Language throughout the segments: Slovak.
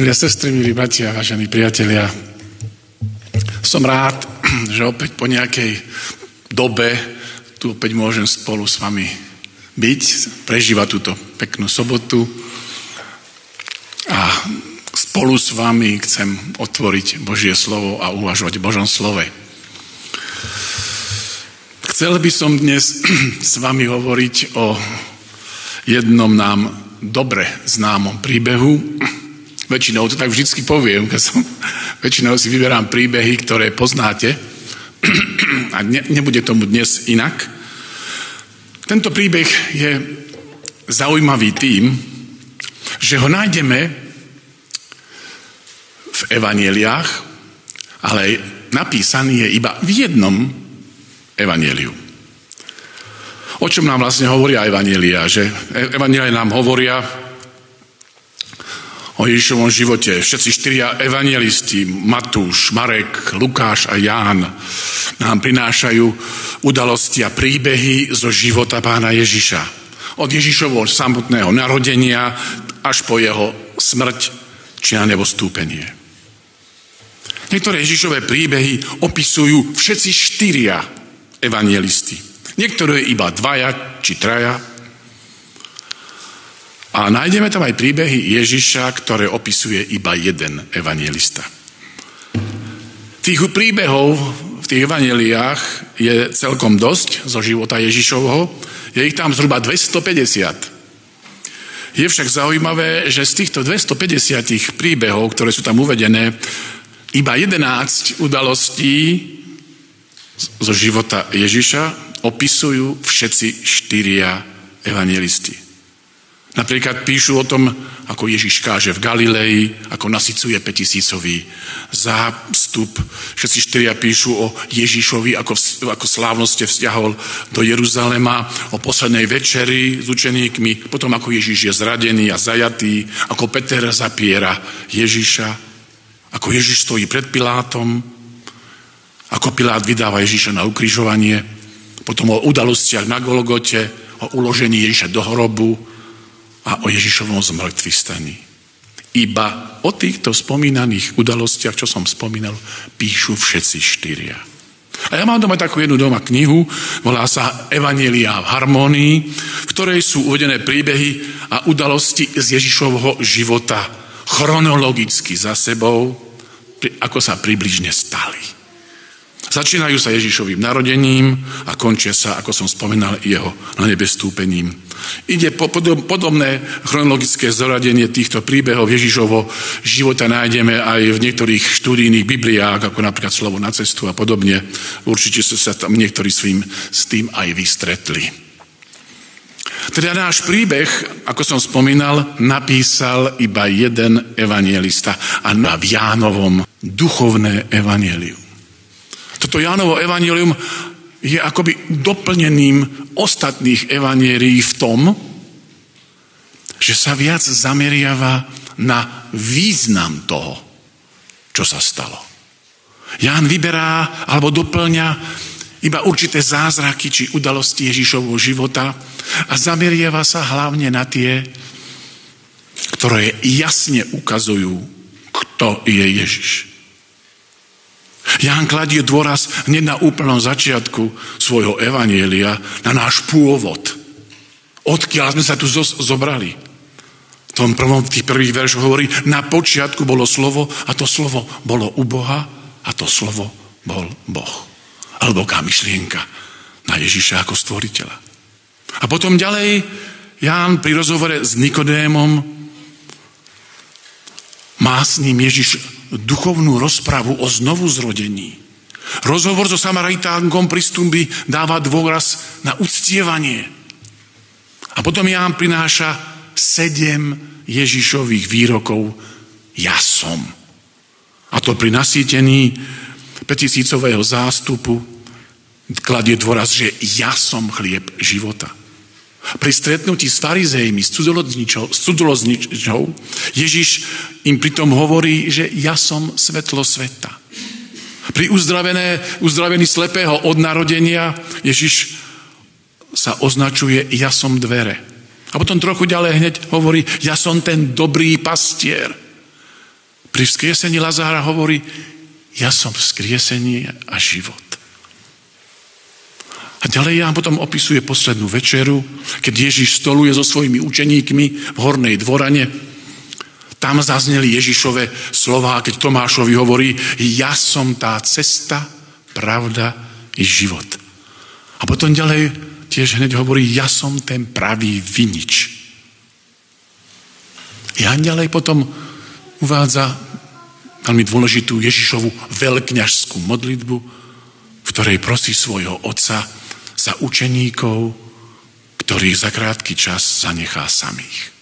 Milé sestry, milí bratia, vážení priatelia, som rád, že opäť po nejakej dobe tu opäť môžem spolu s vami byť, prežívať túto peknú sobotu a spolu s vami chcem otvoriť Božie slovo a uvažovať v Božom slove. Chcel by som dnes s vami hovoriť o jednom nám dobre známom príbehu, Väčšinou to tak vždycky poviem, keď som, väčšinou si vyberám príbehy, ktoré poznáte a ne, nebude tomu dnes inak. Tento príbeh je zaujímavý tým, že ho nájdeme v evanieliách, ale napísaný je iba v jednom evanieliu. O čom nám vlastne hovoria evanielia? Že evanielia nám hovoria o Ježišovom živote. Všetci štyria evangelisti, Matúš, Marek, Lukáš a Ján, nám prinášajú udalosti a príbehy zo života pána Ježiša. Od Ježišovho samotného narodenia až po jeho smrť či na nebo stúpenie. Niektoré Ježišové príbehy opisujú všetci štyria evangelisti. Niektoré iba dvaja či traja, a nájdeme tam aj príbehy Ježiša, ktoré opisuje iba jeden evangelista. Tých príbehov v tých evaneliách je celkom dosť zo života Ježišovho. Je ich tam zhruba 250. Je však zaujímavé, že z týchto 250 príbehov, ktoré sú tam uvedené, iba 11 udalostí zo života Ježiša opisujú všetci štyria evangelisti. Napríklad píšu o tom, ako Ježiš káže v Galilei, ako nasycuje petisícový zástup. Všetci štyria píšu o Ježišovi, ako, ako slávnosti vzťahol do Jeruzalema, o poslednej večeri s učeníkmi, potom ako Ježiš je zradený a zajatý, ako Peter zapiera Ježiša, ako Ježiš stojí pred Pilátom, ako Pilát vydáva Ježiša na ukrižovanie, potom o udalostiach na Golgote, o uložení Ježiša do hrobu, a o Ježišovom zmrtvý staní. Iba o týchto spomínaných udalostiach, čo som spomínal, píšu všetci štyria. A ja mám doma takú jednu doma knihu, volá sa Evanielia v harmonii, v ktorej sú uvedené príbehy a udalosti z Ježišovho života chronologicky za sebou, ako sa približne stali. Začínajú sa Ježišovým narodením a končia sa, ako som spomenal, jeho na nebe stúpením. Ide po podobné chronologické zoradenie týchto príbehov Ježišovo života nájdeme aj v niektorých štúdijných bibliách, ako napríklad Slovo na cestu a podobne. Určite sa tam niektorí svým, s tým aj vystretli. Teda náš príbeh, ako som spomínal, napísal iba jeden evanielista a na Jánovom duchovné evanielium. Toto Jánovo evanílium je akoby doplneným ostatných evanielií v tom, že sa viac zameriava na význam toho, čo sa stalo. Ján vyberá alebo doplňa iba určité zázraky či udalosti Ježišovho života a zameriava sa hlavne na tie, ktoré jasne ukazujú, kto je Ježiš. Ján kladie dôraz hneď na úplnom začiatku svojho evanielia na náš pôvod. Odkiaľ sme sa tu zobrali. V tom prvom, v tých prvých veršoch hovorí, na počiatku bolo slovo a to slovo bolo u Boha a to slovo bol Boh. Hlboká myšlienka na Ježiša ako stvoriteľa. A potom ďalej Ján pri rozhovore s Nikodémom má s ním Ježiš duchovnú rozpravu o znovu zrodení. Rozhovor so Samaritánkom pri stumbi dáva dôraz na uctievanie. A potom Ján prináša sedem Ježišových výrokov ja som. A to pri nasýtení petisícového zástupu kladie dôraz, že ja som chlieb života. Pri stretnutí s farizejmi, s cudzolozničou, Ježiš im pritom hovorí, že ja som svetlo sveta. Pri uzdravení slepého od narodenia Ježiš sa označuje ja som dvere. A potom trochu ďalej hneď hovorí, ja som ten dobrý pastier. Pri vzkriesení Lazára hovorí, ja som vzkriesenie a život. A ďalej Ján potom opisuje poslednú večeru, keď Ježiš stoluje so svojimi učeníkmi v hornej dvorane. Tam zazneli Ježišove slová, keď Tomášovi hovorí, ja som tá cesta, pravda i život. A potom ďalej tiež hneď hovorí, ja som ten pravý vinič. Jan ďalej potom uvádza veľmi dôležitú Ježišovu veľkňažskú modlitbu, v ktorej prosí svojho otca, za učeníkov, ktorých za krátky čas zanechá samých.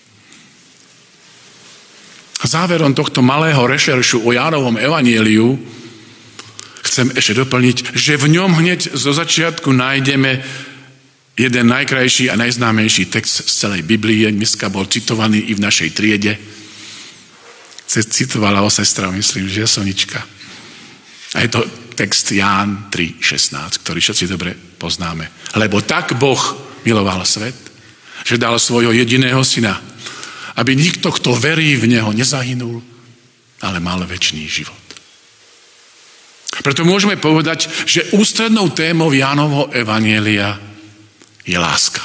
Záverom tohto malého rešeršu o Jánovom evanieliu chcem ešte doplniť, že v ňom hneď zo začiatku nájdeme jeden najkrajší a najznámejší text z celej Biblie. Dneska bol citovaný i v našej triede. Citovala o sestra, myslím, že Sonička. A je to text Ján 3.16, ktorý všetci dobre poznáme. Lebo tak Boh miloval svet, že dal svojho jediného syna, aby nikto, kto verí v Neho, nezahynul, ale mal väčší život. Preto môžeme povedať, že ústrednou témou Jánovho Evanielia je láska.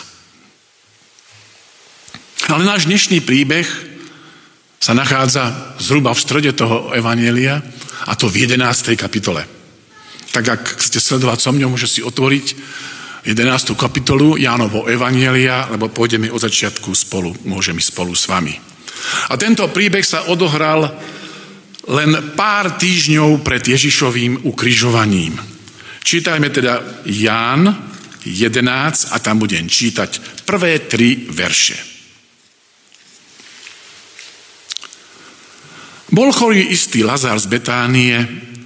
Ale náš dnešný príbeh sa nachádza zhruba v strede toho Evanielia a to v 11. kapitole tak ak chcete sledovať so mňou, môže si otvoriť 11. kapitolu Jánovo Evanielia, lebo pôjdeme od začiatku spolu, môžeme spolu s vami. A tento príbeh sa odohral len pár týždňov pred Ježišovým ukrižovaním. Čítajme teda Ján 11 a tam budem čítať prvé tri verše. Bol chorý istý Lazár z Betánie,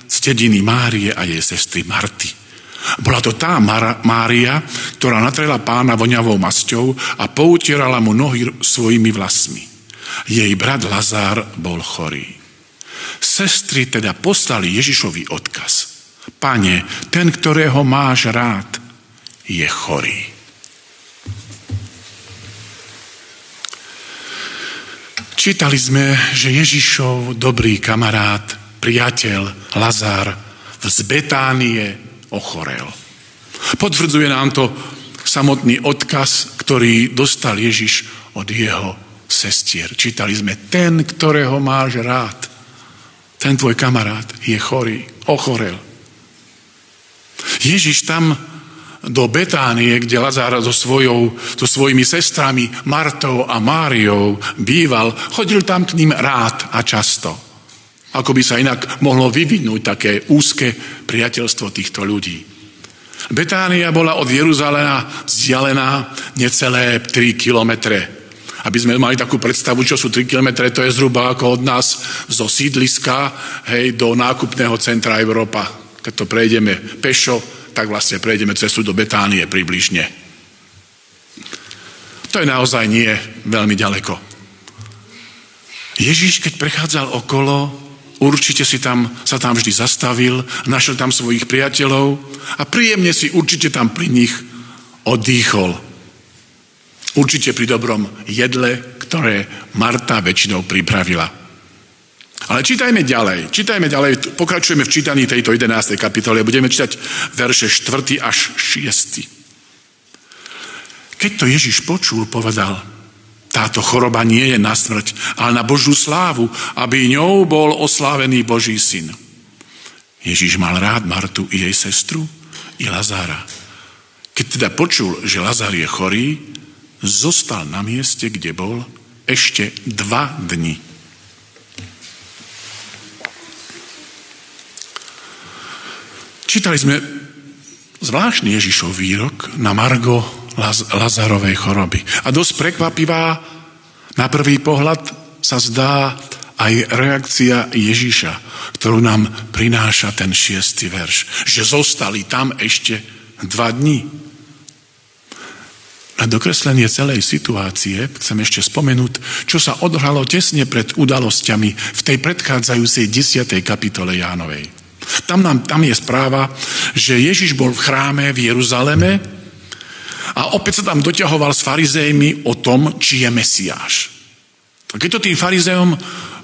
z dediny Márie a jej sestry Marty. Bola to tá Mar- Mária, ktorá natrela pána voňavou masťou a poutierala mu nohy svojimi vlasmi. Jej brat Lazár bol chorý. Sestry teda poslali Ježišovi odkaz. Pane, ten, ktorého máš rád, je chorý. Čítali sme, že Ježišov dobrý kamarát priateľ Lazár z Betánie ochorel. Potvrdzuje nám to samotný odkaz, ktorý dostal Ježiš od jeho sestier. Čítali sme, ten, ktorého máš rád, ten tvoj kamarát je chorý, ochorel. Ježiš tam do Betánie, kde Lazár so, svojou, so svojimi sestrami Martou a Máriou býval, chodil tam k ním rád a často. Ako by sa inak mohlo vyvinúť také úzke priateľstvo týchto ľudí. Betánia bola od Jeruzalena vzdialená necelé 3 kilometre. Aby sme mali takú predstavu, čo sú 3 kilometre, to je zhruba ako od nás zo sídliska hej, do nákupného centra Európa. Keď to prejdeme pešo, tak vlastne prejdeme cestu do Betánie približne. To je naozaj nie veľmi ďaleko. Ježíš, keď prechádzal okolo, Určite si tam, sa tam vždy zastavil, našiel tam svojich priateľov a príjemne si určite tam pri nich oddychol. Určite pri dobrom jedle, ktoré Marta väčšinou pripravila. Ale čítajme ďalej, čítajme ďalej, pokračujeme v čítaní tejto 11. kapitole, budeme čítať verše 4. až 6. Keď to Ježiš počul, povedal, táto choroba nie je na smrť, ale na Božú slávu, aby ňou bol oslávený Boží syn. Ježíš mal rád Martu i jej sestru i Lazára. Keď teda počul, že Lazár je chorý, zostal na mieste, kde bol, ešte dva dni. Čítali sme zvláštny Ježišov výrok na Margo Laz- Lazarovej choroby. A dosť prekvapivá, na prvý pohľad sa zdá aj reakcia Ježíša, ktorú nám prináša ten šiestý verš, že zostali tam ešte dva dní. Na dokreslenie celej situácie chcem ešte spomenúť, čo sa odhralo tesne pred udalosťami v tej predchádzajúcej 10. kapitole Jánovej. Tam, nám, tam je správa, že Ježiš bol v chráme v Jeruzaleme a opäť sa tam doťahoval s farizejmi o tom, či je Mesiáš. A keď to tým farizejom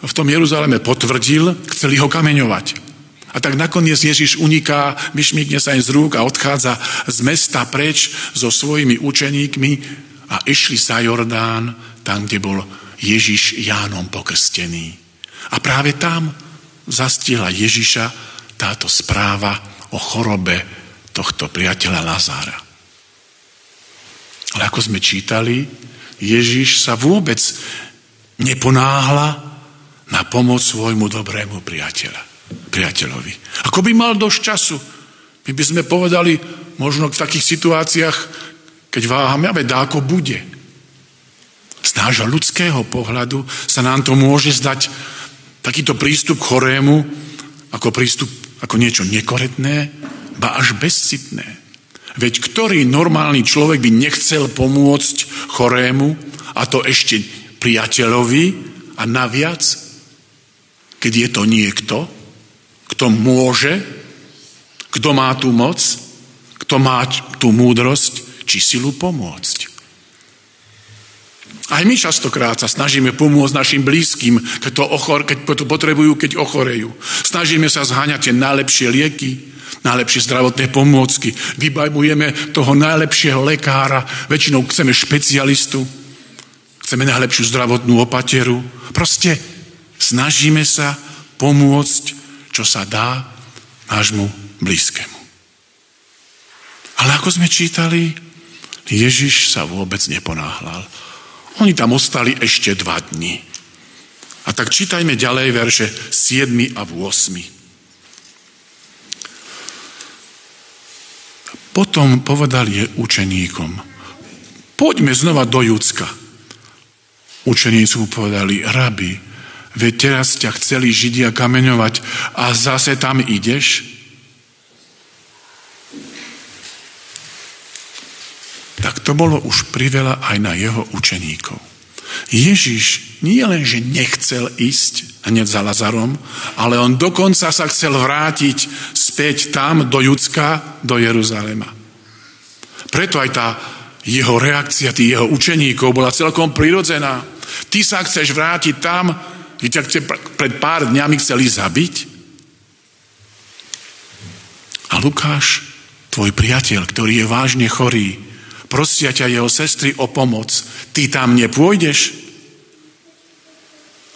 v tom Jeruzaleme potvrdil, chceli ho kameňovať. A tak nakoniec Ježiš uniká, vyšmíkne sa im z rúk a odchádza z mesta preč so svojimi učeníkmi a išli za Jordán, tam, kde bol Ježiš Jánom pokrstený. A práve tam zastihla Ježiša táto správa o chorobe tohto priateľa Lazára. Ale ako sme čítali, Ježiš sa vôbec neponáhla na pomoc svojmu dobrému priateľa priateľovi. Ako by mal dosť času. My by sme povedali, možno v takých situáciách, keď váhame, aby dáko bude. Z nášho ľudského pohľadu sa nám to môže zdať takýto prístup k chorému ako prístup ako niečo nekoretné, ba až bezcitné. Veď ktorý normálny človek by nechcel pomôcť chorému, a to ešte priateľovi, a naviac, keď je to niekto, kto môže, kto má tú moc, kto má tú múdrosť, či silu pomôcť. Aj my častokrát sa snažíme pomôcť našim blízkym, keď to, ochor, keď to potrebujú, keď ochorejú. Snažíme sa zháňať tie najlepšie lieky, najlepšie zdravotné pomôcky. Vybajmujeme toho najlepšieho lekára, väčšinou chceme špecialistu, chceme najlepšiu zdravotnú opateru. Proste snažíme sa pomôcť čo sa dá nášmu blízkemu. Ale ako sme čítali, Ježiš sa vôbec neponáhľal. Oni tam ostali ešte dva dni. A tak čítajme ďalej verše 7 a 8. Potom povedal je učeníkom, poďme znova do Judska. Učeníci mu povedali, rabi, Veď teraz ťa chceli Židia kameňovať a zase tam ideš? Tak to bolo už priveľa aj na jeho učeníkov. Ježiš nie len, že nechcel ísť hneď za Lazarom, ale on dokonca sa chcel vrátiť späť tam do Judska, do Jeruzalema. Preto aj tá jeho reakcia tých jeho učeníkov bola celkom prirodzená. Ty sa chceš vrátiť tam, kde ťa pred pár dňami chceli zabiť? A Lukáš, tvoj priateľ, ktorý je vážne chorý, prosia ťa jeho sestry o pomoc. Ty tam nepôjdeš?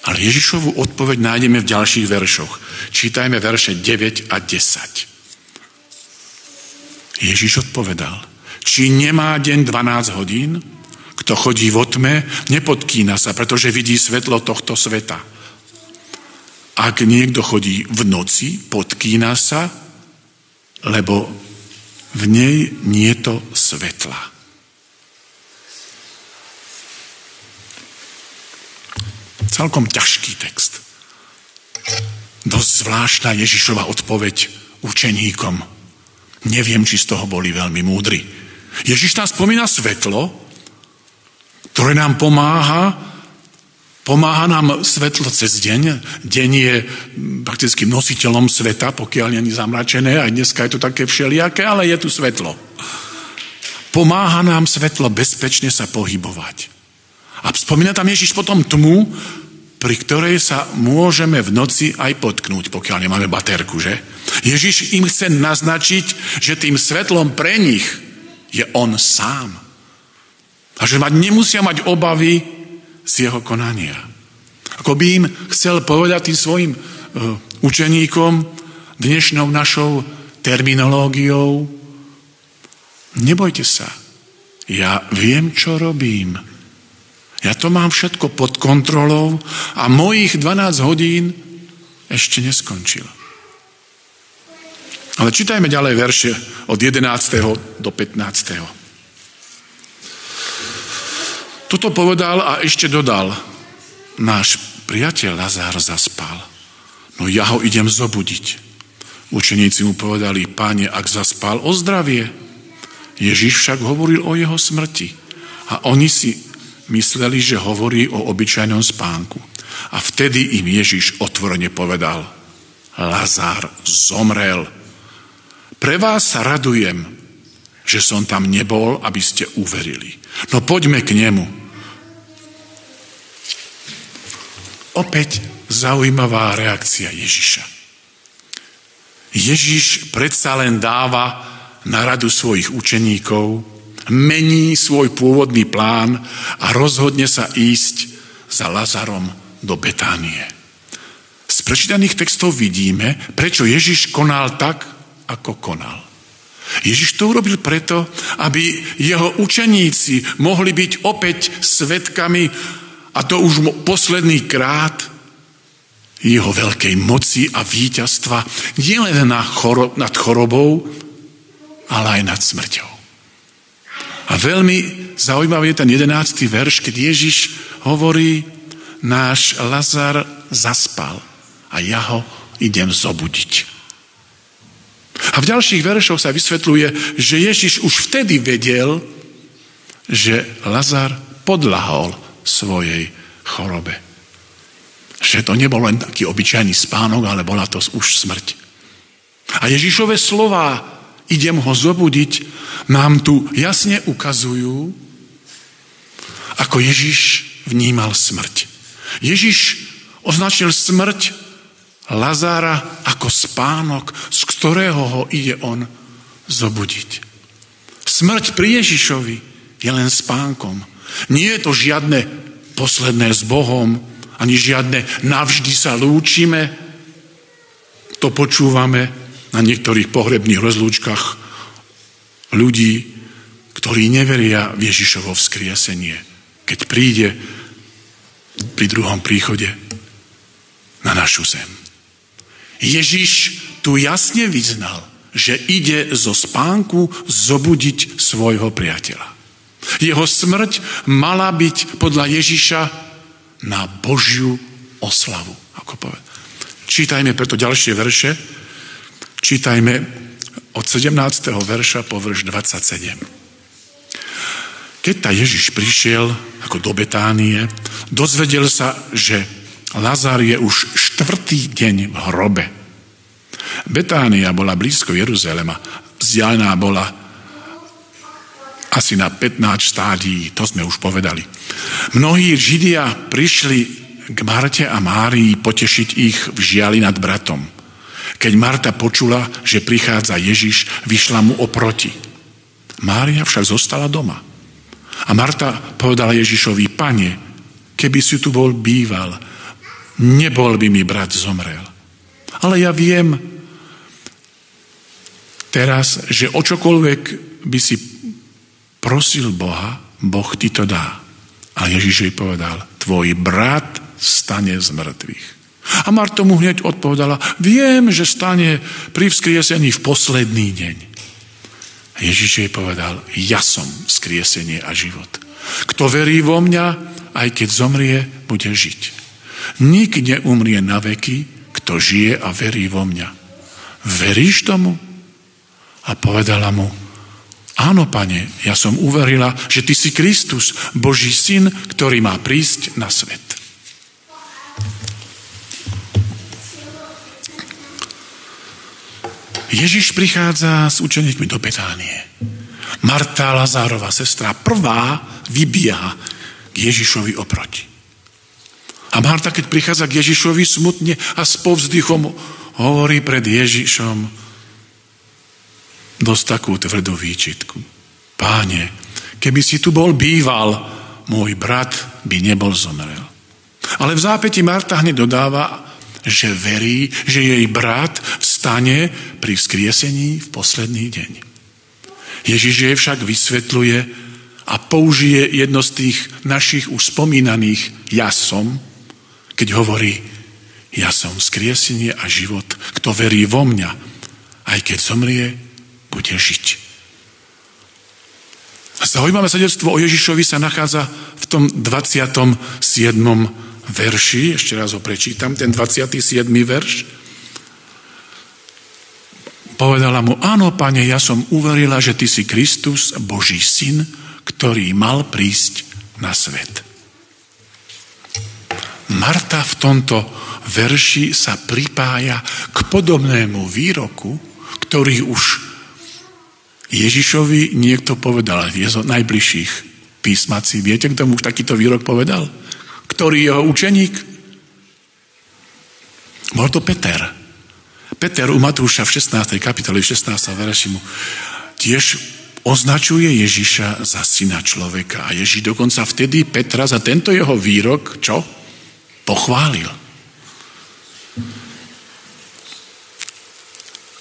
Ale Ježišovu odpoveď nájdeme v ďalších veršoch. Čítajme verše 9 a 10. Ježiš odpovedal, či nemá deň 12 hodín? Kto chodí vo tme, nepodkýna sa, pretože vidí svetlo tohto sveta. Ak niekto chodí v noci, podkýna sa, lebo v nej nie je to svetla. Celkom ťažký text. Dosť zvláštna Ježišova odpoveď učeníkom. Neviem, či z toho boli veľmi múdri. Ježiš tam spomína svetlo, ktoré nám pomáha Pomáha nám svetlo cez deň. Deň je prakticky nositeľom sveta, pokiaľ je zamračené, aj dneska je to také všelijaké, ale je tu svetlo. Pomáha nám svetlo bezpečne sa pohybovať. A spomína tam Ježiš potom tmu, pri ktorej sa môžeme v noci aj potknúť, pokiaľ nemáme baterku, že? Ježiš im chce naznačiť, že tým svetlom pre nich je on sám. A že mať, nemusia mať obavy z jeho konania. Ako by im chcel povedať tým svojim uh, učeníkom dnešnou našou terminológiou, nebojte sa, ja viem, čo robím. Ja to mám všetko pod kontrolou a mojich 12 hodín ešte neskončilo. Ale čítajme ďalej verše od 11. do 15. Toto povedal a ešte dodal, náš priateľ Lazár zaspal, no ja ho idem zobudiť. Učeníci mu povedali, páne, ak zaspal, o zdravie. Ježiš však hovoril o jeho smrti. A oni si mysleli, že hovorí o obyčajnom spánku. A vtedy im Ježiš otvorene povedal, Lazár zomrel. Pre vás sa radujem, že som tam nebol, aby ste uverili. No poďme k nemu. Opäť zaujímavá reakcia Ježiša. Ježiš predsa len dáva na radu svojich učeníkov, mení svoj pôvodný plán a rozhodne sa ísť za Lazarom do Betánie. Z prečítaných textov vidíme, prečo Ježiš konal tak, ako konal. Ježiš to urobil preto, aby jeho učeníci mohli byť opäť svetkami a to už posledný krát jeho veľkej moci a víťazstva nielen nad chorobou, ale aj nad smrťou. A veľmi zaujímavý je ten jedenáctý verš, keď Ježiš hovorí, náš Lazar zaspal a ja ho idem zobudiť. A v ďalších veršoch sa vysvetľuje, že Ježiš už vtedy vedel, že Lazar podlahol svojej chorobe. Že to nebol len taký obyčajný spánok, ale bola to už smrť. A Ježišove slova, idem ho zobudiť, nám tu jasne ukazujú, ako Ježiš vnímal smrť. Ježiš označil smrť Lazára ako spánok, z ktorého ho ide on zobudiť. Smrť pri Ježišovi je len spánkom. Nie je to žiadne posledné s Bohom, ani žiadne navždy sa lúčime. To počúvame na niektorých pohrebných rozlúčkach ľudí, ktorí neveria v Ježišovo vzkriesenie. Keď príde pri druhom príchode na našu zem. Ježiš tu jasne vyznal, že ide zo spánku zobudiť svojho priateľa. Jeho smrť mala byť podľa Ježiša na Božiu oslavu, ako povedal. Čítajme preto ďalšie verše. Čítajme od 17. verša po verš 27. Keď ta Ježiš prišiel ako do Betánie, dozvedel sa, že Lazar je už štvrtý deň v hrobe. Betánia bola blízko Jeruzalema, vzdialená bola asi na 15 stádií, to sme už povedali. Mnohí Židia prišli k Marte a Márii potešiť ich v žiali nad bratom. Keď Marta počula, že prichádza Ježiš, vyšla mu oproti. Mária však zostala doma. A Marta povedala Ježišovi, pane, keby si tu bol býval, nebol by mi brat zomrel. Ale ja viem teraz, že o čokoľvek by si prosil Boha, Boh ti to dá. A Ježiš jej povedal, tvoj brat stane z mŕtvych. A Marta mu hneď odpovedala, viem, že stane pri vzkriesení v posledný deň. A Ježiš jej povedal, ja som vzkriesenie a život. Kto verí vo mňa, aj keď zomrie, bude žiť. Nik neumrie na veky, kto žije a verí vo mňa. Veríš tomu? A povedala mu, Áno, pane, ja som uverila, že ty si Kristus, Boží syn, ktorý má prísť na svet. Ježiš prichádza s učeníkmi do Betánie. Marta, Lazárova sestra, prvá vybieha k Ježišovi oproti. A Marta, keď prichádza k Ježišovi smutne a s povzdychom hovorí pred Ježišom, dosť takú tvrdú výčitku. Páne, keby si tu bol býval, môj brat by nebol zomrel. Ale v zápäti Marta hneď dodáva, že verí, že jej brat vstane pri vzkriesení v posledný deň. Ježiš jej však vysvetľuje a použije jedno z tých našich už spomínaných ja som, keď hovorí, ja som vzkriesenie a život, kto verí vo mňa, aj keď zomrie, bude žiť. Zaujímavé svedectvo o Ježišovi sa nachádza v tom 27. verši, ešte raz ho prečítam, ten 27. verš. Povedala mu, áno, pane, ja som uverila, že ty si Kristus, Boží syn, ktorý mal prísť na svet. Marta v tomto verši sa pripája k podobnému výroku, ktorý už Ježišovi niekto povedal, je zo najbližších písmací. Viete, kto mu takýto výrok povedal? Ktorý jeho učeník? Bol to Peter. Peter u Matúša v 16. kapitole, v 16. verši mu tiež označuje Ježiša za syna človeka. A Ježiš dokonca vtedy Petra za tento jeho výrok, čo? Pochválil.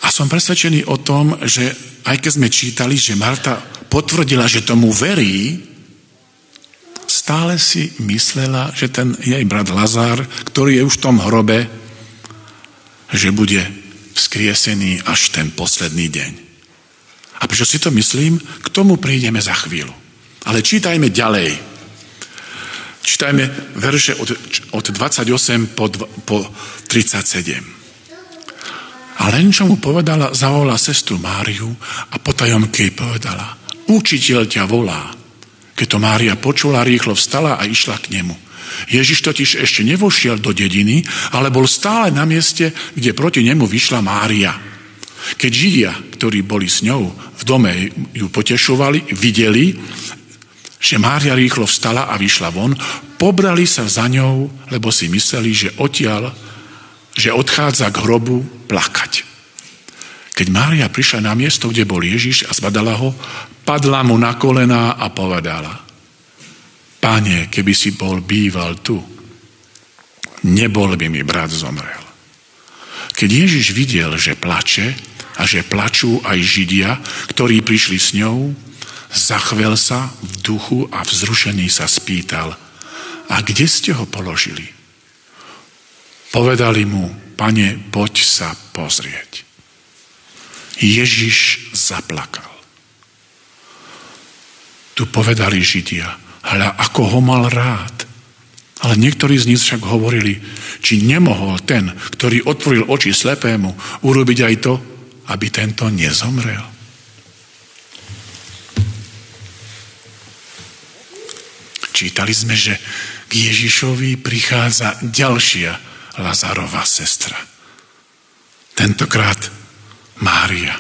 A som presvedčený o tom, že aj keď sme čítali, že Marta potvrdila, že tomu verí, stále si myslela, že ten jej brat Lazár, ktorý je už v tom hrobe, že bude vzkriesený až ten posledný deň. A prečo si to myslím? K tomu prídeme za chvíľu. Ale čítajme ďalej. Čítajme verše od, od 28 po, po 37. A len čo mu povedala, zavolala sestru Máriu a potajomky jej povedala, učiteľ ťa volá. Keď to Mária počula, rýchlo vstala a išla k nemu. Ježiš totiž ešte nevošiel do dediny, ale bol stále na mieste, kde proti nemu vyšla Mária. Keď Židia, ktorí boli s ňou v dome, ju potešovali, videli, že Mária rýchlo vstala a vyšla von, pobrali sa za ňou, lebo si mysleli, že odtiaľ, že odchádza k hrobu plakať. Keď Mária prišla na miesto, kde bol Ježiš a zbadala ho, padla mu na kolená a povedala, Pane, keby si bol býval tu, nebol by mi brat zomrel. Keď Ježiš videl, že plače, a že plačú aj Židia, ktorí prišli s ňou, zachvel sa v duchu a vzrušený sa spýtal, a kde ste ho položili? Povedali mu, pane, poď sa pozrieť. Ježiš zaplakal. Tu povedali Židia, hľa, ako ho mal rád. Ale niektorí z nich však hovorili, či nemohol ten, ktorý otvoril oči slepému, urobiť aj to, aby tento nezomrel. Čítali sme, že k Ježišovi prichádza ďalšia Lazarová sestra. Tentokrát Mária.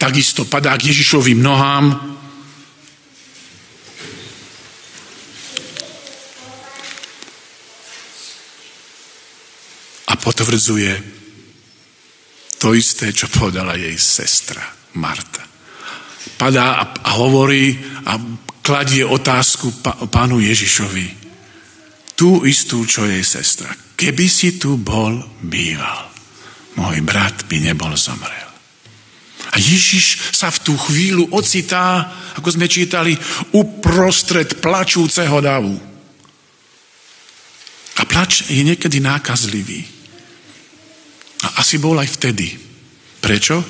Takisto padá k Ježišovým nohám potvrdzuje to isté, čo povedala jej sestra Marta. Padá a, a hovorí a kladie otázku pánu Ježišovi. Tú istú, čo jej sestra. Keby si tu bol býval, môj brat by nebol zomrel. A Ježiš sa v tú chvíľu ocitá, ako sme čítali, uprostred plačúceho davu. A plač je niekedy nákazlivý. A asi bol aj vtedy. Prečo?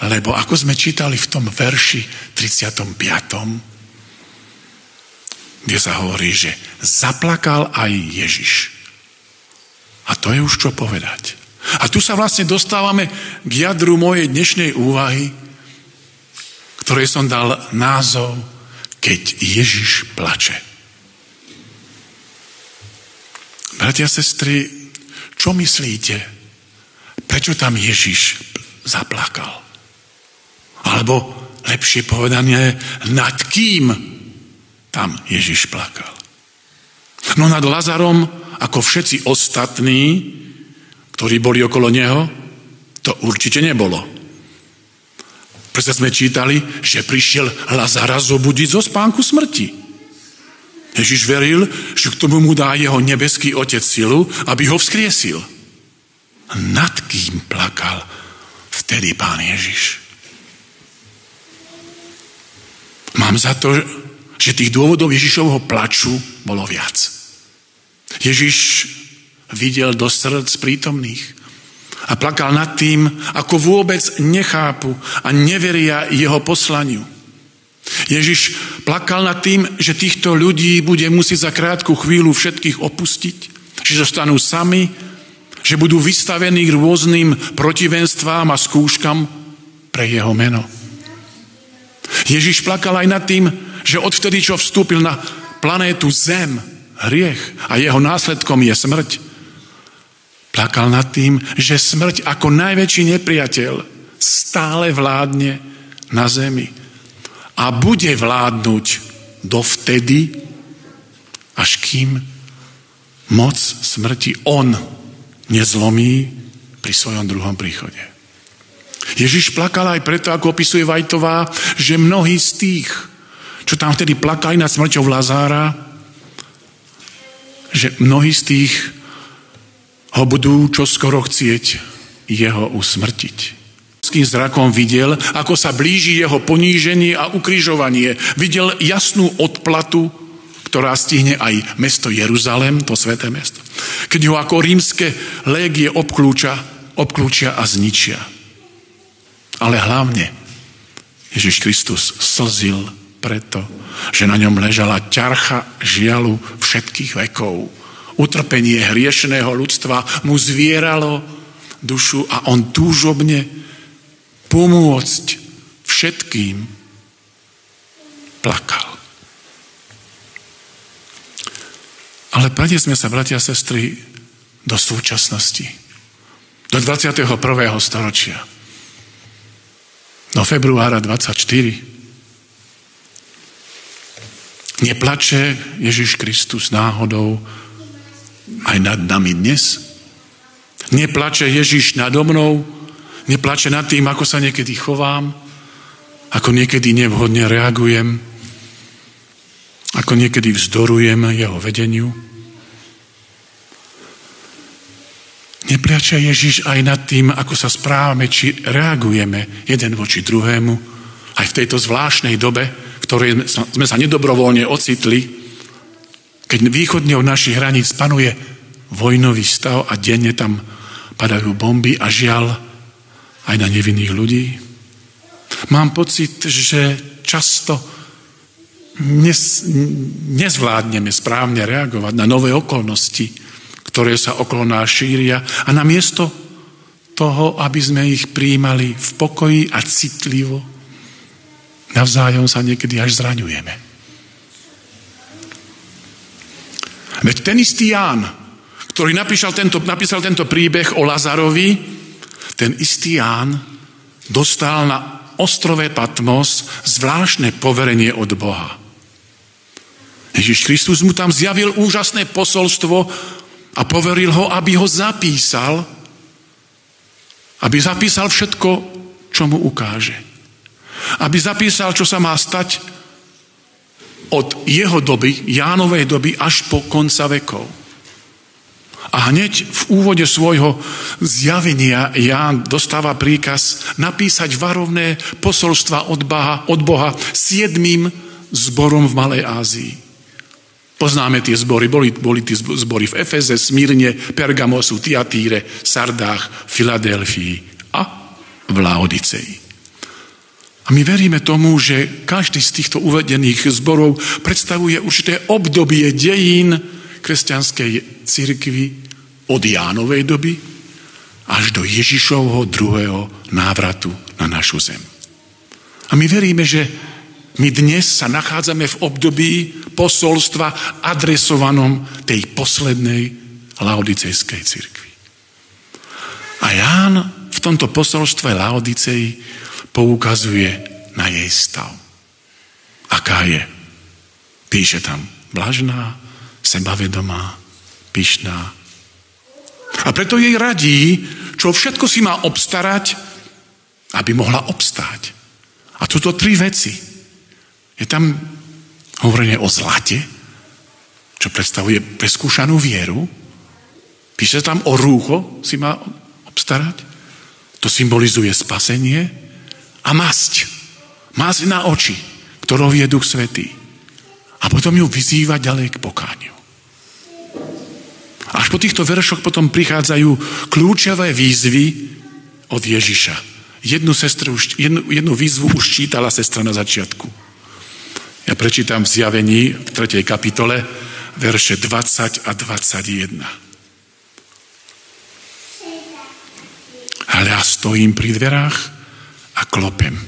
Lebo ako sme čítali v tom verši 35., kde sa hovorí, že zaplakal aj Ježiš. A to je už čo povedať. A tu sa vlastne dostávame k jadru mojej dnešnej úvahy, ktorej som dal názov Keď Ježiš plače. Bratia sestry, čo myslíte? Prečo tam Ježiš zaplakal? Alebo lepšie povedané, nad kým tam Ježiš plakal? No nad Lazarom, ako všetci ostatní, ktorí boli okolo neho, to určite nebolo. Preto sme čítali, že prišiel Lazara zobudiť zo spánku smrti. Ježiš veril, že k tomu mu dá jeho nebeský otec silu, aby ho vzkriesil nad kým plakal vtedy pán Ježiš. Mám za to, že tých dôvodov Ježišovho plaču bolo viac. Ježiš videl do srdc prítomných a plakal nad tým, ako vôbec nechápu a neveria jeho poslaniu. Ježiš plakal nad tým, že týchto ľudí bude musieť za krátku chvíľu všetkých opustiť, že zostanú sami že budú vystavení rôznym protivenstvám a skúškam pre jeho meno. Ježiš plakal aj nad tým, že odvtedy, čo vstúpil na planétu Zem, hriech a jeho následkom je smrť, plakal nad tým, že smrť ako najväčší nepriateľ stále vládne na zemi a bude vládnuť dovtedy, až kým moc smrti on nezlomí pri svojom druhom príchode. Ježiš plakal aj preto, ako opisuje Vajtová, že mnohí z tých, čo tam vtedy plakali nad smrťou Lazára, že mnohí z tých ho budú čoskoro chcieť jeho usmrtiť. S zrakom videl, ako sa blíži jeho poníženie a ukrižovanie. Videl jasnú odplatu, ktorá stihne aj mesto Jeruzalem, to sveté mesto. Keď ho ako rímske légie obklúča, obklúčia a zničia. Ale hlavne Ježiš Kristus slzil preto, že na ňom ležala ťarcha žialu všetkých vekov. Utrpenie hriešného ľudstva mu zvieralo dušu a on túžobne pomôcť všetkým plakal. Ale prenesme sa, bratia a sestry, do súčasnosti. Do 21. storočia do februára 24. Neplače Ježiš Kristus náhodou aj nad nami dnes? Neplače Ježiš nado mnou? Neplače nad tým, ako sa niekedy chovám? Ako niekedy nevhodne reagujem? Ako niekedy vzdorujem jeho vedeniu? Nepliače Ježiš aj nad tým, ako sa správame, či reagujeme jeden voči druhému, aj v tejto zvláštnej dobe, v ktorej sme sa nedobrovoľne ocitli, keď východne od našich hraníc panuje vojnový stav a denne tam padajú bomby a žial aj na nevinných ľudí. Mám pocit, že často nezvládneme správne reagovať na nové okolnosti, ktoré sa okolo nás šíria a namiesto toho, aby sme ich príjmali v pokoji a citlivo, navzájom sa niekedy až zraňujeme. Veď ten istý Ján, ktorý napísal tento, napísal tento príbeh o Lazarovi, ten istý Ján dostal na ostrove Patmos zvláštne poverenie od Boha. Ježiš Kristus mu tam zjavil úžasné posolstvo a poveril ho, aby ho zapísal, aby zapísal všetko, čo mu ukáže. Aby zapísal, čo sa má stať od jeho doby, Jánovej doby, až po konca vekov. A hneď v úvode svojho zjavenia Ján dostáva príkaz napísať varovné posolstva od Boha, od Boha siedmým zborom v Malej Ázii. Poznáme tie zbory, boli, boli tie zbory v Efeze, Smírne, Pergamosu, Tiatíre, Sardách, Filadelfii a v Laodicei. A my veríme tomu, že každý z týchto uvedených zborov predstavuje určité obdobie dejín kresťanskej cirkvi od Jánovej doby až do Ježišovho druhého návratu na našu zem. A my veríme, že my dnes sa nachádzame v období posolstva adresovanom tej poslednej laodicejskej cirkvi. A Ján v tomto posolstve Laodicei poukazuje na jej stav. Aká je? Píše tam vlažná, sebavedomá, pyšná. A preto jej radí, čo všetko si má obstarať, aby mohla obstáť. A sú to tri veci. Je tam hovorenie o zlate, čo predstavuje preskúšanú vieru. Píše tam o rúcho, si má obstarať. To symbolizuje spasenie. A masť. Masť na oči, ktorou je Duch Svetý. A potom ju vyzýva ďalej k pokániu. Až po týchto veršoch potom prichádzajú kľúčové výzvy od Ježiša. Jednu, sestru, jednu, jednu výzvu už čítala sestra na začiatku. Ja prečítam v zjavení v 3. kapitole verše 20 a 21. Ale ja stojím pri dverách a klopem.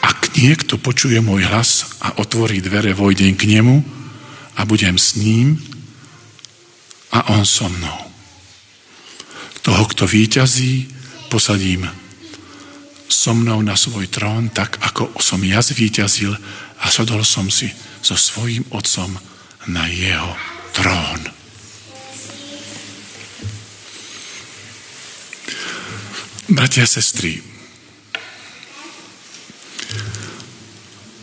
Ak niekto počuje môj hlas a otvorí dvere, vojdem k nemu a budem s ním a on so mnou. Toho, kto výťazí, posadím so mnou na svoj trón, tak ako som ja zvíťazil a sodol som si so svojím otcom na jeho trón. Bratia a sestry,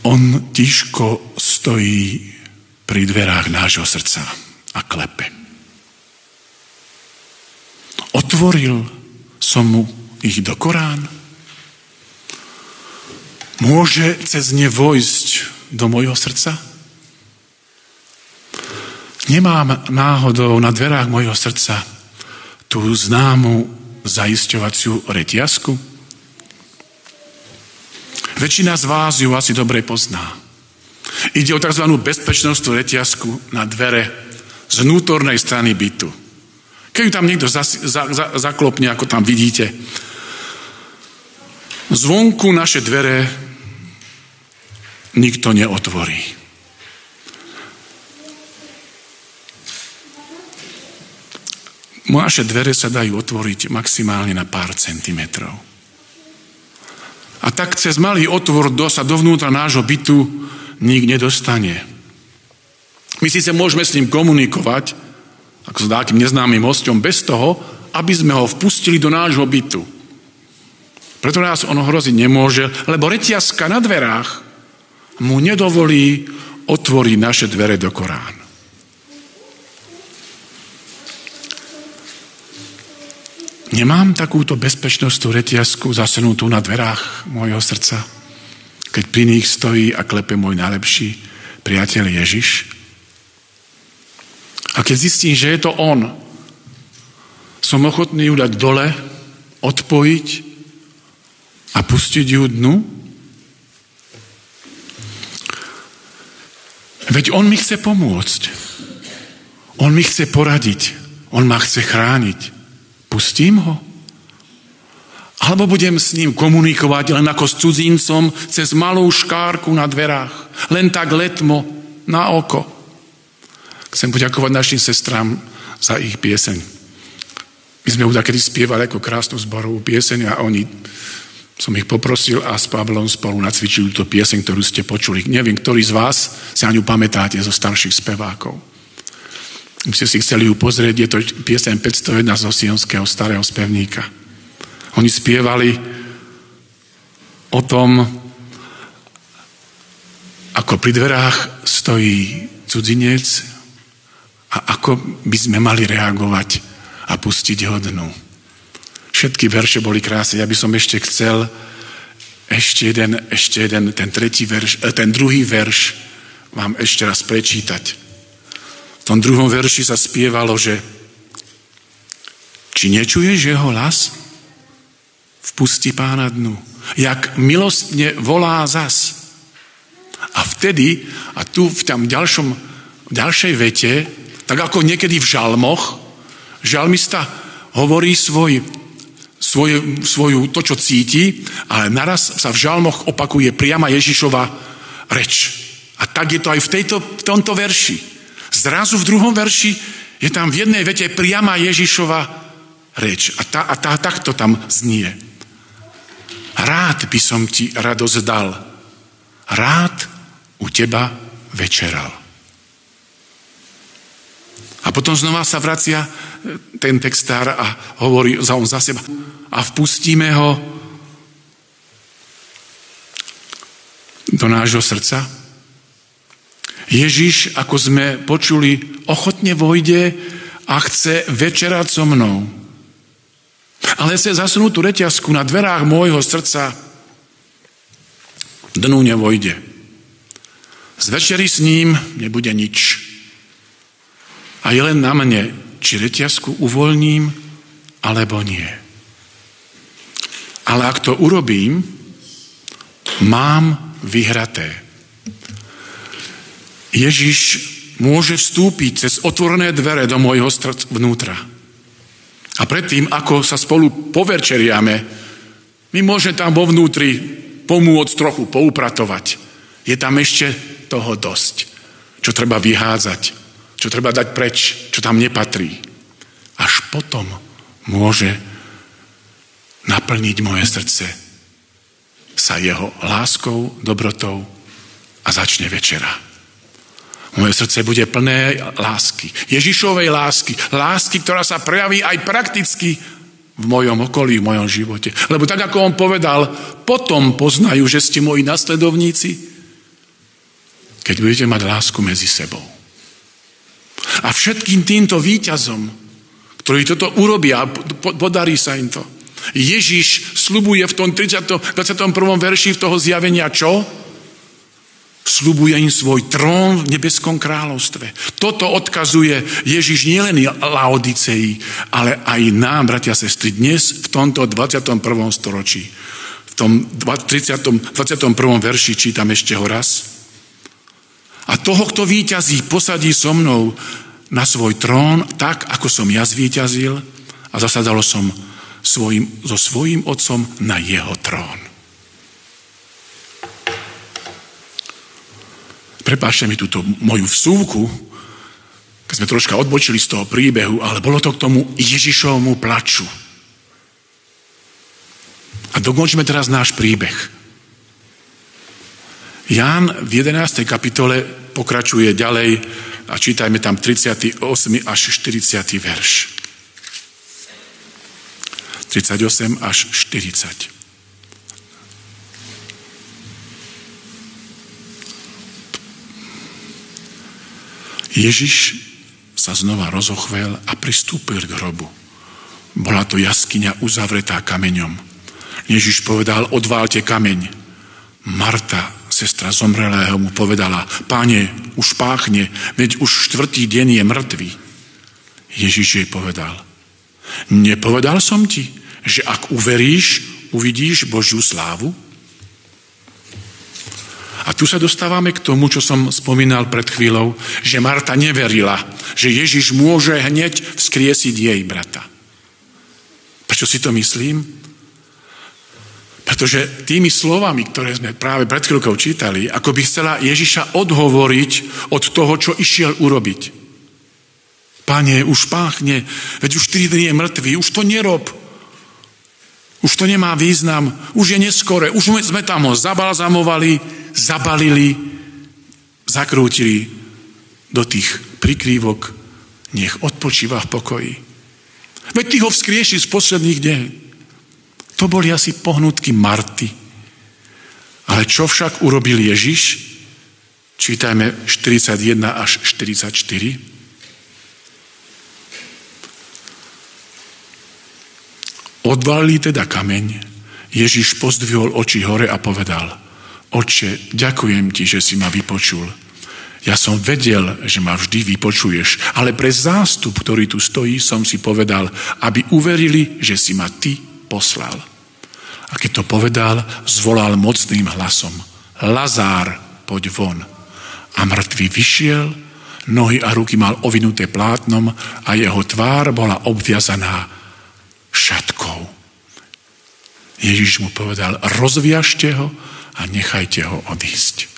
on tiško stojí pri dverách nášho srdca a klepe. Otvoril som mu ich do Korán. Môže cez ne vojsť do mojho srdca? Nemám náhodou na dverách mojho srdca tú známu zaisťovaciu reťazku? Väčšina z vás ju asi dobre pozná. Ide o tzv. bezpečnostnú reťazku na dvere z vnútornej strany bytu. Keď tam niekto zas, za, za, zaklopne, ako tam vidíte, zvonku naše dvere nikto neotvorí. Naše dvere sa dajú otvoriť maximálne na pár centimetrov. A tak cez malý otvor do, sa dovnútra nášho bytu nik nedostane. My síce môžeme s ním komunikovať, ako s nejakým neznámym hostom, bez toho, aby sme ho vpustili do nášho bytu. Preto nás on hroziť nemôže, lebo reťazka na dverách mu nedovolí otvoriť naše dvere do Korán. Nemám takúto bezpečnostnú reťazku zasenutú na dverách môjho srdca, keď pri nich stojí a klepe môj najlepší priateľ Ježiš. A keď zistím, že je to on, som ochotný ju dať dole, odpojiť a pustiť ju dnu? Veď on mi chce pomôcť. On mi chce poradiť. On ma chce chrániť. Pustím ho? Alebo budem s ním komunikovať len ako s cudzincom cez malú škárku na dverách. Len tak letmo na oko. Chcem poďakovať našim sestrám za ich pieseň. My sme už takedy spievali ako krásnu zborovú pieseň a oni, som ich poprosil a s Pavlom spolu nacvičili túto pieseň, ktorú ste počuli. Neviem, ktorý z vás si na ňu pamätáte zo starších spevákov. By ste si chceli ju pozrieť, je to piesem 501 zo Sionského starého spevníka. Oni spievali o tom, ako pri dverách stojí cudzinec a ako by sme mali reagovať a pustiť ho dnu. Všetky verše boli krásne. Ja by som ešte chcel ešte jeden, ešte jeden ten, tretí verš, eh, ten druhý verš vám ešte raz prečítať. V tom druhom verši sa spievalo, že či nečuješ jeho hlas? Vpusti pána dnu. Jak milostne volá zas. A vtedy, a tu v tam ďalšom, v ďalšej vete, tak ako niekedy v žalmoch, žalmista hovorí svoj, svoj, svoju, to, čo cíti, ale naraz sa v žalmoch opakuje priama Ježišova reč. A tak je to aj v, tejto, v tomto verši. Zrazu v druhom verši je tam v jednej vete priama Ježišova reč. A, tá, a tá, takto tam znie. Rád by som ti radosť dal. Rád u teba večeral. A potom znova sa vracia ten textár a hovorí za on za seba. A vpustíme ho do nášho srdca Ježiš, ako sme počuli, ochotne vojde a chce večerať so mnou. Ale chce zasunúť tú reťazku na dverách môjho srdca. Dnu nevojde. Z večery s ním nebude nič. A je len na mne, či reťazku uvoľním, alebo nie. Ale ak to urobím, mám vyhraté. Ježiš môže vstúpiť cez otvorené dvere do môjho vnútra. A predtým, ako sa spolu poverčeriame, my môže tam vo vnútri pomôcť trochu poupratovať. Je tam ešte toho dosť, čo treba vyhádzať, čo treba dať preč, čo tam nepatrí. Až potom môže naplniť moje srdce sa jeho láskou, dobrotou a začne večera. Moje srdce bude plné lásky. Ježišovej lásky. Lásky, ktorá sa prejaví aj prakticky v mojom okolí, v mojom živote. Lebo tak, ako on povedal, potom poznajú, že ste moji nasledovníci, keď budete mať lásku medzi sebou. A všetkým týmto výťazom, ktorí toto urobia, podarí sa im to. Ježiš slubuje v tom 30, 21. verši v toho zjavenia čo? Slubuje im svoj trón v nebeskom kráľovstve. Toto odkazuje Ježiš nielen Laodicei, ale aj nám, bratia a sestry, dnes v tomto 21. storočí. V tom 30, 21. verši čítam ešte ho raz. A toho, kto výťazí, posadí so mnou na svoj trón, tak, ako som ja zvíťazil a zasadalo som svojim, so svojím otcom na jeho trón. prepášte mi túto moju vsúvku, keď sme troška odbočili z toho príbehu, ale bolo to k tomu Ježišovmu plaču. A dokončíme teraz náš príbeh. Ján v 11. kapitole pokračuje ďalej a čítajme tam 38. až 40. verš. 38 až 40. Ježiš sa znova rozochvel a pristúpil k hrobu. Bola to jaskyňa uzavretá kameňom. Ježiš povedal, odválte kameň. Marta, sestra zomrelého, mu povedala, páne, už páchne, veď už štvrtý deň je mŕtvý. Ježiš jej povedal, nepovedal som ti, že ak uveríš, uvidíš Božiu slávu? A tu sa dostávame k tomu, čo som spomínal pred chvíľou, že Marta neverila, že Ježiš môže hneď vzkriesiť jej brata. Prečo si to myslím? Pretože tými slovami, ktoré sme práve pred chvíľkou čítali, ako by chcela Ježiša odhovoriť od toho, čo išiel urobiť. Pane, už páchne, veď už 4 dny je mŕtvý, už to nerob. Už to nemá význam, už je neskore, už sme tam ho zabalzamovali, zabalili, zakrútili do tých prikrývok, nech odpočíva v pokoji. Veď ty ho vzkrieši z posledných deň. To boli asi pohnutky Marty. Ale čo však urobil Ježiš? Čítajme 41 až 44. Odvalili teda kameň, Ježiš pozdvihol oči hore a povedal – Oče, ďakujem ti, že si ma vypočul. Ja som vedel, že ma vždy vypočuješ, ale pre zástup, ktorý tu stojí, som si povedal, aby uverili, že si ma ty poslal. A keď to povedal, zvolal mocným hlasom. Lazár, poď von. A mŕtvý vyšiel, nohy a ruky mal ovinuté plátnom a jeho tvár bola obviazaná šatkou. Ježiš mu povedal, rozviažte ho a nechajte ho odísť.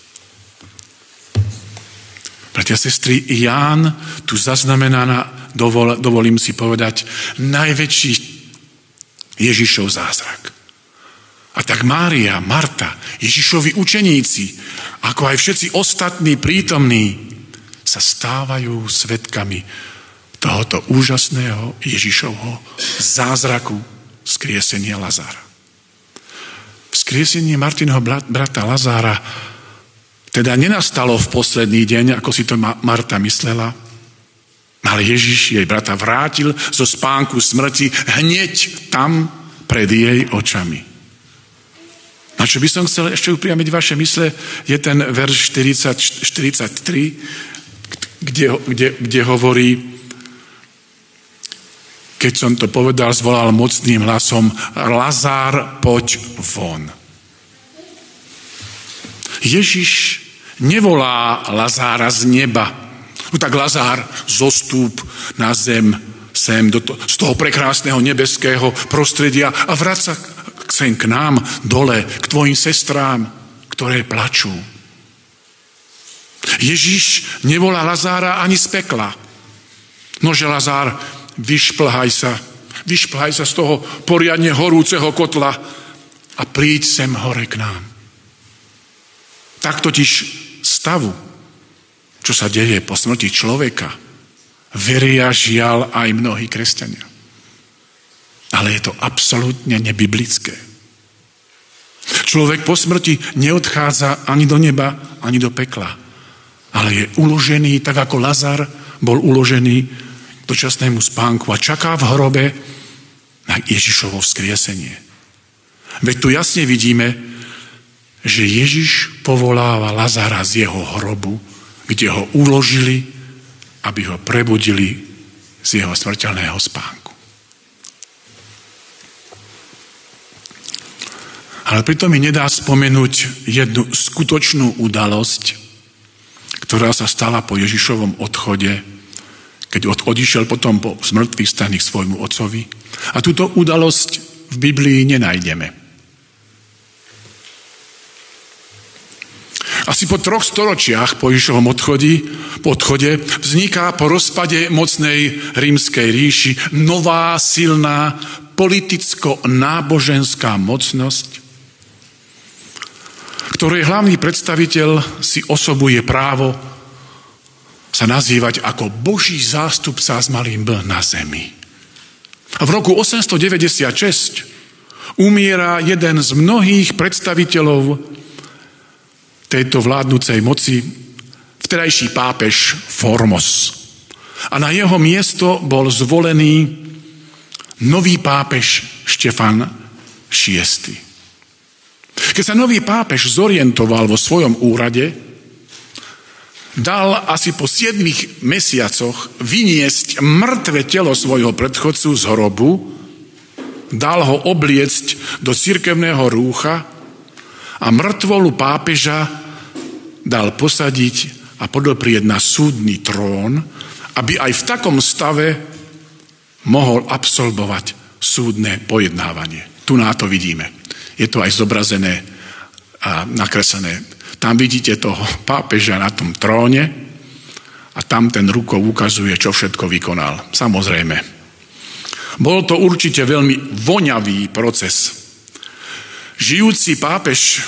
Bratia, sestry, Ján tu zaznamená, dovol, dovolím si povedať, najväčší Ježišov zázrak. A tak Mária, Marta, Ježišovi učeníci, ako aj všetci ostatní prítomní, sa stávajú svetkami tohoto úžasného Ježišovho zázraku skriesenia Lazára. Vzkriesenie Martinho brata Lazára teda nenastalo v posledný deň, ako si to Marta myslela, ale Ježiš jej brata vrátil zo spánku smrti hneď tam pred jej očami. Na čo by som chcel ešte upriamiť vaše mysle, je ten verš 40, 43, kde, kde, kde hovorí, keď som to povedal, zvolal mocným hlasom Lazár, poď von. Ježiš nevolá Lazára z neba. No tak Lazár, zostúp na zem, sem, do to, z toho prekrásneho nebeského prostredia a vráť sa sem k nám, dole, k tvojim sestrám, ktoré plačú. Ježiš nevolá Lazára ani z pekla. Nože Lazár vyšplhaj sa, vyšplhaj sa z toho poriadne horúceho kotla a príď sem hore k nám. Tak totiž stavu, čo sa deje po smrti človeka, veria žiaľ aj mnohí kresťania. Ale je to absolútne nebiblické. Človek po smrti neodchádza ani do neba, ani do pekla. Ale je uložený, tak ako Lazar bol uložený do časnému spánku a čaká v hrobe na Ježišovo vzkriesenie. Veď tu jasne vidíme, že Ježiš povoláva Lazara z jeho hrobu, kde ho uložili, aby ho prebudili z jeho smrteľného spánku. Ale pritom mi nedá spomenúť jednu skutočnú udalosť, ktorá sa stala po Ježišovom odchode, keď odišiel potom po smrtvých staných svojmu otcovi. A túto udalosť v Biblii nenájdeme. Asi po troch storočiach po Ježišovom odchode, po odchode vzniká po rozpade mocnej rímskej ríši nová silná politicko-náboženská mocnosť, ktorej hlavný predstaviteľ si osobuje právo sa nazývať ako Boží zástupca s malým B na zemi. V roku 896 umiera jeden z mnohých predstaviteľov tejto vládnúcej moci vtedajší pápež Formos. A na jeho miesto bol zvolený nový pápež Štefan VI. Keď sa nový pápež zorientoval vo svojom úrade, dal asi po 7 mesiacoch vyniesť mŕtve telo svojho predchodcu z hrobu, dal ho obliecť do cirkevného rúcha a mŕtvolu pápeža dal posadiť a podoprieť na súdny trón, aby aj v takom stave mohol absolvovať súdne pojednávanie. Tu na to vidíme. Je to aj zobrazené a nakreslené. Tam vidíte toho pápeža na tom tróne a tam ten rukou ukazuje, čo všetko vykonal. Samozrejme. Bol to určite veľmi voňavý proces. Žijúci pápež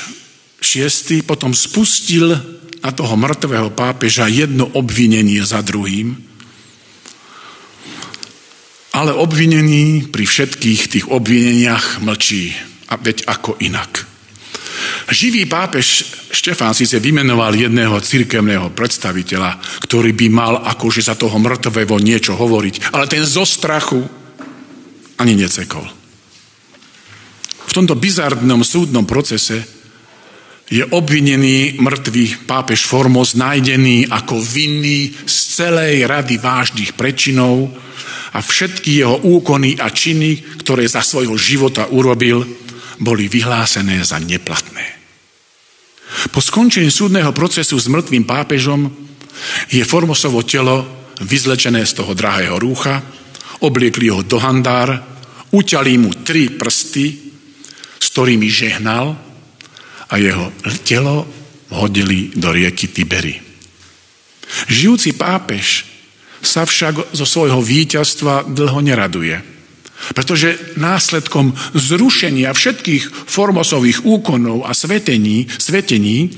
Šiestý potom spustil na toho mŕtvého pápeža jedno obvinenie za druhým, ale obvinený pri všetkých tých obvineniach mlčí. A veď ako inak. Živý pápež Štefán síce vymenoval jedného cirkevného predstaviteľa, ktorý by mal akože za toho mŕtvého niečo hovoriť, ale ten zo strachu ani necekol. V tomto bizardnom súdnom procese je obvinený mŕtvý pápež Formos nájdený ako vinný z celej rady vážnych prečinov a všetky jeho úkony a činy, ktoré za svojho života urobil, boli vyhlásené za neplatné. Po skončení súdneho procesu s mŕtvým pápežom je Formosovo telo vyzlečené z toho drahého rúcha, obliekli ho do handár, uťali mu tri prsty, s ktorými žehnal a jeho telo hodili do rieky Tibery. Žijúci pápež sa však zo svojho víťazstva dlho neraduje, pretože následkom zrušenia všetkých formosových úkonov a svetení, svetení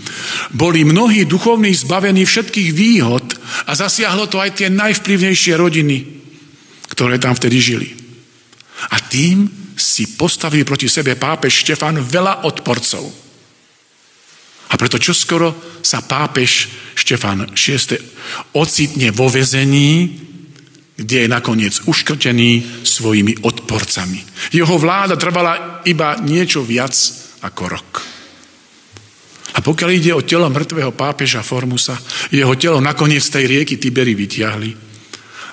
boli mnohí duchovní zbavení všetkých výhod a zasiahlo to aj tie najvplyvnejšie rodiny, ktoré tam vtedy žili. A tým si postavili proti sebe pápež Štefan veľa odporcov. A preto čoskoro sa pápež Štefan VI ocitne vo vezení, kde je nakoniec uškrtený svojimi odporcami. Jeho vláda trvala iba niečo viac ako rok. A pokiaľ ide o telo mŕtvého pápeža Formusa, jeho telo nakoniec z tej rieky Tibery vytiahli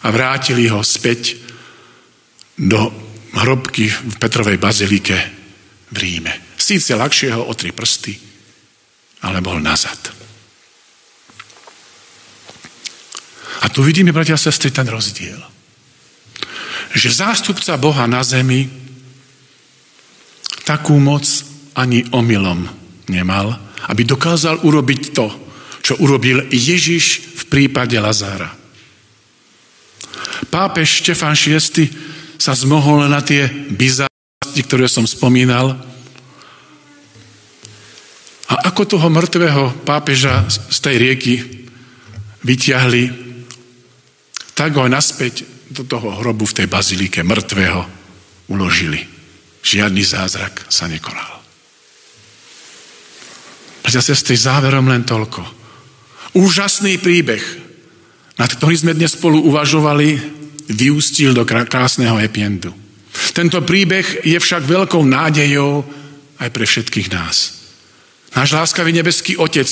a vrátili ho späť do hrobky v Petrovej bazilike v Ríme. Síce ľahšie ho o tri prsty, ale bol nazad. A tu vidíme, bratia a sestry, ten rozdiel. Že zástupca Boha na zemi takú moc ani omylom nemal, aby dokázal urobiť to, čo urobil Ježiš v prípade Lazára. Pápež Štefan VI sa zmohol na tie bizarnosti, ktoré som spomínal, A ako toho mŕtvého pápeža z tej rieky vyťahli, tak ho naspäť do toho hrobu v tej bazilike mŕtvého uložili. Žiadny zázrak sa nekonal. Z tej záverom len toľko. Úžasný príbeh, nad ktorý sme dnes spolu uvažovali, vyústil do krásneho epiendu. Tento príbeh je však veľkou nádejou aj pre všetkých nás. Náš láskavý nebeský Otec,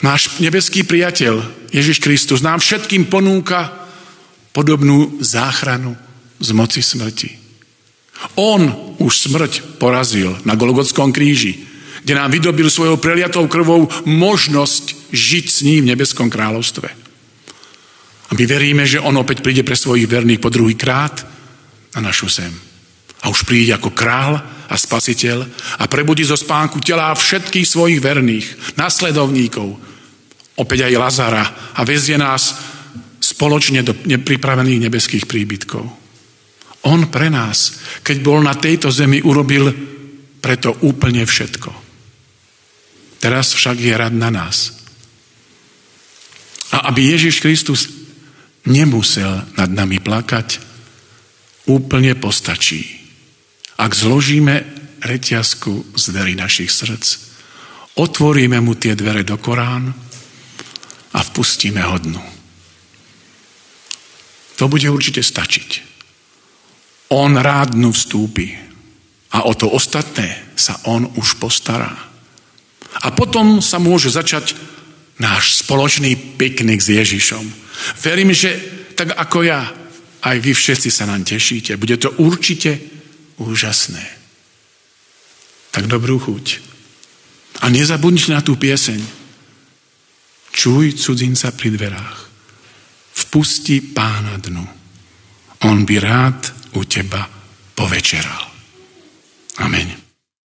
náš nebeský priateľ Ježiš Kristus nám všetkým ponúka podobnú záchranu z moci smrti. On už smrť porazil na Golgotskom kríži, kde nám vydobil svojou preliatou krvou možnosť žiť s ním v nebeskom kráľovstve. A my veríme, že on opäť príde pre svojich verných po druhý krát na našu zem. A už príde ako král a spasiteľ a prebudí zo spánku tela všetkých svojich verných, nasledovníkov, opäť aj Lazara a vezie nás spoločne do nepripravených nebeských príbytkov. On pre nás, keď bol na tejto zemi, urobil preto úplne všetko. Teraz však je rad na nás. A aby Ježiš Kristus nemusel nad nami plakať, úplne postačí ak zložíme reťazku z dverí našich srdc, otvoríme mu tie dvere do Korán a vpustíme ho dnu. To bude určite stačiť. On rád dnu vstúpi a o to ostatné sa on už postará. A potom sa môže začať náš spoločný piknik s Ježišom. Verím, že tak ako ja, aj vy všetci sa nám tešíte. Bude to určite úžasné. Tak dobrú chuť. A nezabudnite na tú pieseň. Čuj cudzinca pri dverách. Vpusti pána dnu. On by rád u teba povečeral. Amen.